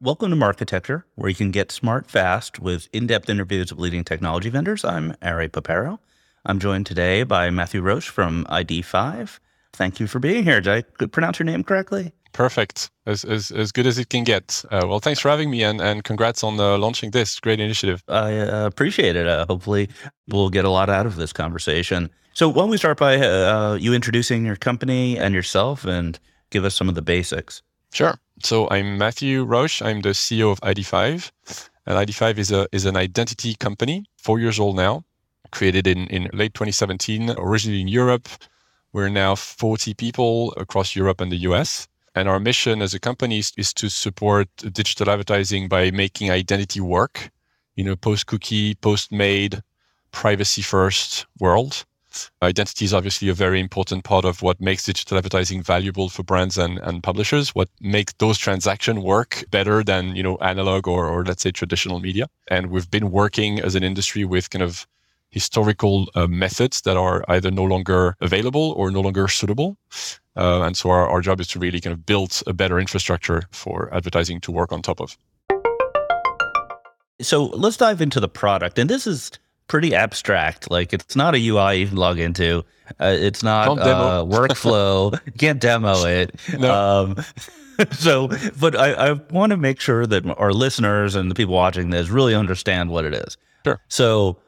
Welcome to Marketecture, where you can get smart fast with in-depth interviews of leading technology vendors. I'm Ari Paparo. I'm joined today by Mathieu Roche from ID5. Thank you for being here. Did I pronounce your name correctly? Perfect. As, as, as good as it can get. Uh, well, thanks for having me and, and congrats on uh, launching this great initiative. I uh, appreciate it. Uh, hopefully, we'll get a lot out of this conversation. So, why don't we start by uh, you introducing your company and yourself and give us some of the basics? Sure. So, I'm Mathieu Roche. I'm the CEO of ID5. And ID5 is, a, is an identity company, four years old now, created in, in late 2017, originally in Europe. We're now 40 people across Europe and the US. And our mission as a company is, is to support digital advertising by making identity work in a post cookie, post MAID, privacy first world. Identity is obviously a very important part of what makes digital advertising valuable for brands and, and publishers, what makes those transactions work better than, you know, analog or, or let's say traditional media. And we've been working as an industry with kind of historical uh, methods that are either no longer available or no longer suitable. Uh, and so our, our job is to really kind of build a better infrastructure for advertising to work on top of. So let's dive into the product. And this is pretty abstract. Like it's not a UI you can log into. Uh, it's not uh, workflow. can't demo it. No. Um, so, but I, I want to make sure that our listeners and the people watching this really understand what it is. Sure. So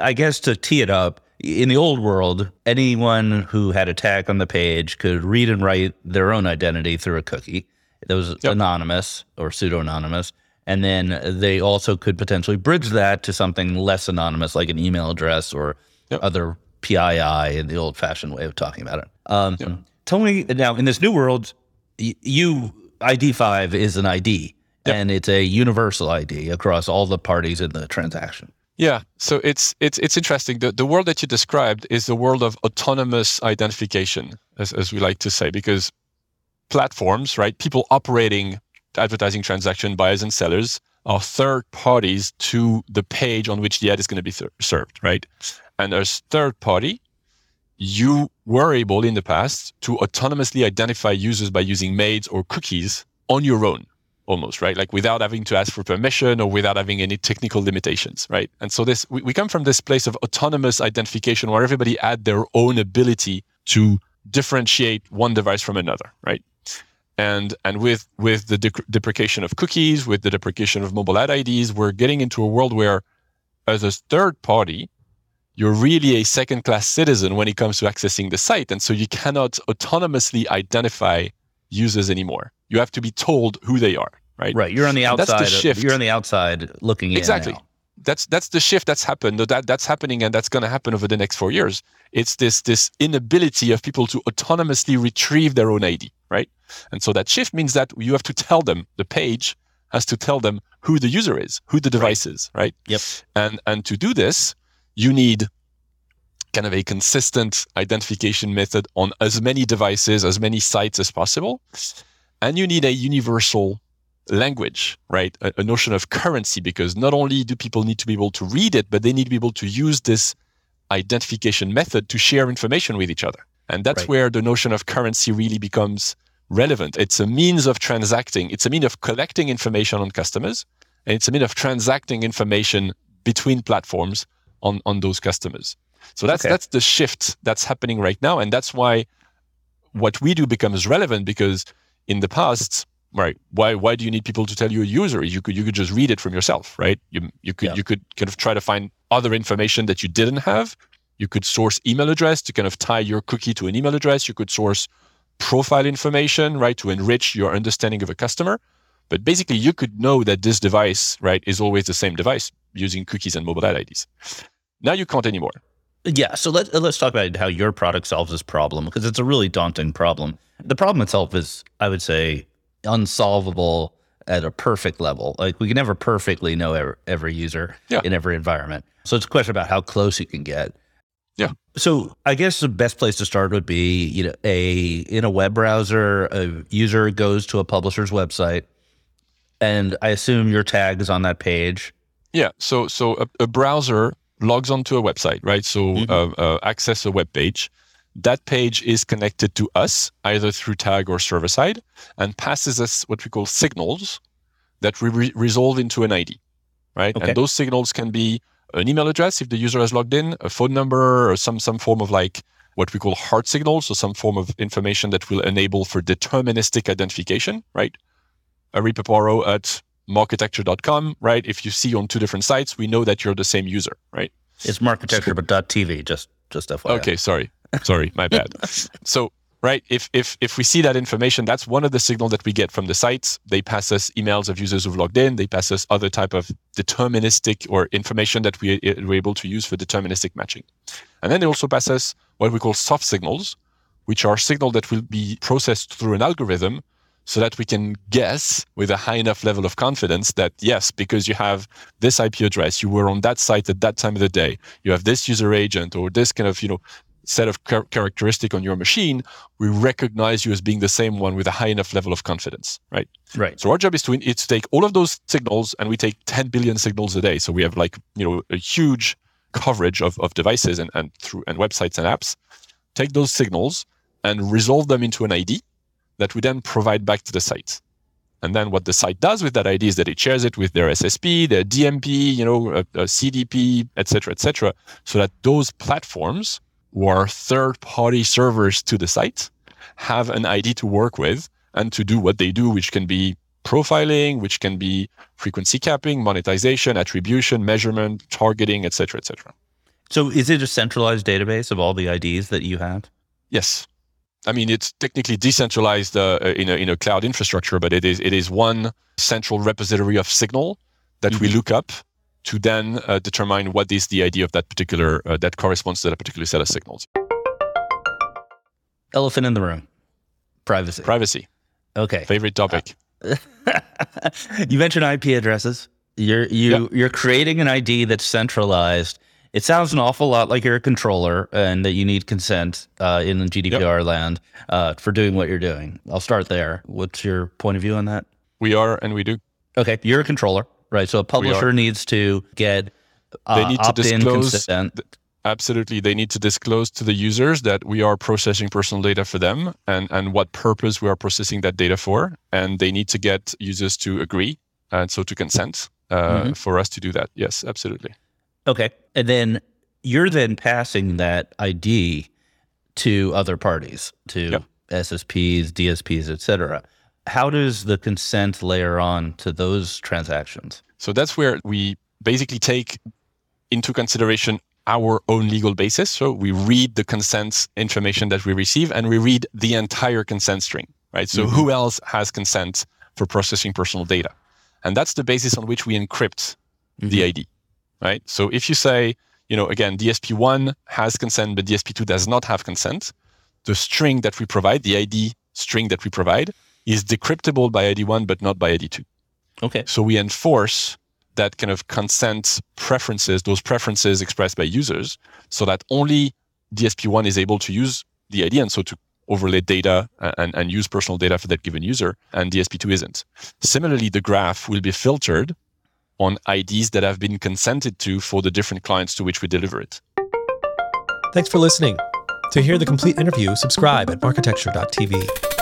I guess to tee it up, in the old world, anyone who had a tag on the page could read and write their own identity through a cookie that was yep. anonymous or pseudo anonymous. And then they also could potentially bridge that to something less anonymous, like an email address or yep. other PII in the old fashioned way of talking about it. Um, yep. Tell me now, in this new world, you ID5 is an ID and it's a universal ID across all the parties in the transaction. Yeah, so it's it's it's interesting. The the world that you described is the world of autonomous identification, as as we like to say, because platforms, right, people operating advertising transaction buyers and sellers are third parties to the page on which the ad is going to be served, right? And as third party, you were able in the past to autonomously identify users by using MAIDs or cookies on your own almost right? Like without having to ask for permission or without having any technical limitations right? And so this we, we come from this place of autonomous identification where everybody had their own ability to differentiate one device from another right? And and with with the dec- deprecation of cookies with the deprecation of mobile ad ids we're getting into a world where as a third party you're really a second class citizen when it comes to accessing the site. And so you cannot autonomously identify users anymore you have to be told who they are, right? Right. You're on the outside. That's the uh, shift. You're on the outside looking exactly. in. Exactly. That's that's the shift that's happened. That that's happening, and that's going to happen over the next four years. It's this this inability of people to autonomously retrieve their own ID, right? And so that shift means that you have to tell them the page has to tell them who the user is, who the device right. is, right? Yep. And and to do this, you need kind of a consistent identification method on as many devices, as many sites as possible and you need a universal language, right? A, a, notion of currency, because not only do people need to be able to read it, but they need to be able to use this identification method to share information with each other. And that's right. where the notion of currency really becomes relevant. It's a means of transacting, it's a means of collecting information on customers, and it's a means of transacting information between platforms on, on those customers. So that's okay. that's the shift that's happening right now. And that's why what we do becomes relevant because in the past, right? Why why do you need people to tell you a user? You could you could just read it from yourself, right? You you could yeah. you could kind of try to find other information that you didn't have. You could source email address to kind of tie your cookie to an email address. You could source profile information, right, to enrich your understanding of a customer. But basically, you could know that this device, right, is always the same device using cookies and mobile ad IDs. Now you can't anymore. Yeah. So let, let's talk about how your product solves this problem because it's a really daunting problem. The problem itself is, I would say, unsolvable at a perfect level. Like we can never perfectly know every, every user yeah. in every environment. So it's a question about how close you can get. Yeah. So I guess the best place to start would be, you know, a in a web browser, a user goes to a publisher's website, and I assume your tag is on that page. Yeah. So so a, a browser logs onto a website, right? So mm-hmm. uh, uh, access a web page. That page is connected to us either through tag or server side and passes us what we call signals that we re- resolve into an ID, right? Okay. And those signals can be an email address if the user has logged in, a phone number, or some some form of like what we call hard signals, so some form of information that will enable for deterministic identification, right? Ari Paparo at marketecture.com, right? If you see on two different sites, we know that you're the same user, right? It's marketecture, but .tv, just just FYI. Okay, sorry, sorry, my bad. so right, if if if we see that information, that's one of the signals that we get from the sites. They pass us emails of users who've logged in. They pass us other type of deterministic or information that we we're able to use for deterministic matching. And then they also pass us what we call soft signals, which are signals that will be processed through an algorithm so that we can guess with a high enough level of confidence that yes, because you have this IP address, you were on that site at that time of the day, you have this user agent or this kind of, you know, set of char- characteristic on your machine, we recognize you as being the same one with a high enough level of confidence, right? Right. So our job is to, is to take all of those signals and we take 10 billion signals a day. So we have like, you know, a huge coverage of, of devices and, and through and websites and apps, take those signals and resolve them into an ID that we then provide back to the site. And then what the site does with that ID is that it shares it with their SSP, their DMP, you know, a, a CDP, et cetera, et cetera, so that those platforms who are third party servers to the site have an ID to work with and to do what they do, which can be profiling, which can be frequency capping, monetization, attribution, measurement, targeting, et cetera, et cetera. So is it a centralized database of all the IDs that you have? Yes. I mean, it's technically decentralized uh, in, a, in a cloud infrastructure, but it is it is one central repository of signal that mm-hmm. we look up to then uh, determine what is the ID of that particular uh, that corresponds to that particular set of signals. Elephant in the room: privacy. Privacy. Okay. Favorite topic. you mentioned IP addresses. You're you you're creating an ID that's centralized it sounds an awful lot like you're a controller and that you need consent uh, in GDPR yep. land uh, for doing what you're doing. I'll start there. What's your point of view on that? We are, and we do. Okay, you're a controller, right? So a publisher needs to get uh, they need to disclose consent. Absolutely, they need to disclose to the users that we are processing personal data for them and and what purpose we are processing that data for, and they need to get users to agree and so to consent uh, mm-hmm. for us to do that. Yes, absolutely. Okay. And then you're then passing that ID to other parties, to yep. SSPs, DSPs, et cetera. How does the consent layer on to those transactions? So that's where we basically take into consideration our own legal basis. So we read the consent information that we receive and we read the entire consent string, right? So mm-hmm. who else has consent for processing personal data? And that's the basis on which we encrypt mm-hmm. the ID right? So if you say, you know, again, DSP1 has consent, but DSP2 does not have consent, the string that we provide, the ID string that we provide, is decryptable by ID1, but not by ID2. Okay. So we enforce that kind of consent preferences, those preferences expressed by users, so that only DSP1 is able to use the ID and so to overlay data and, and use personal data for that given user, and DSP2 isn't. Similarly, the graph will be filtered on IDs that have been consented to for the different clients to which we deliver it. Thanks for listening. To hear the complete interview, subscribe at marketecture.tv.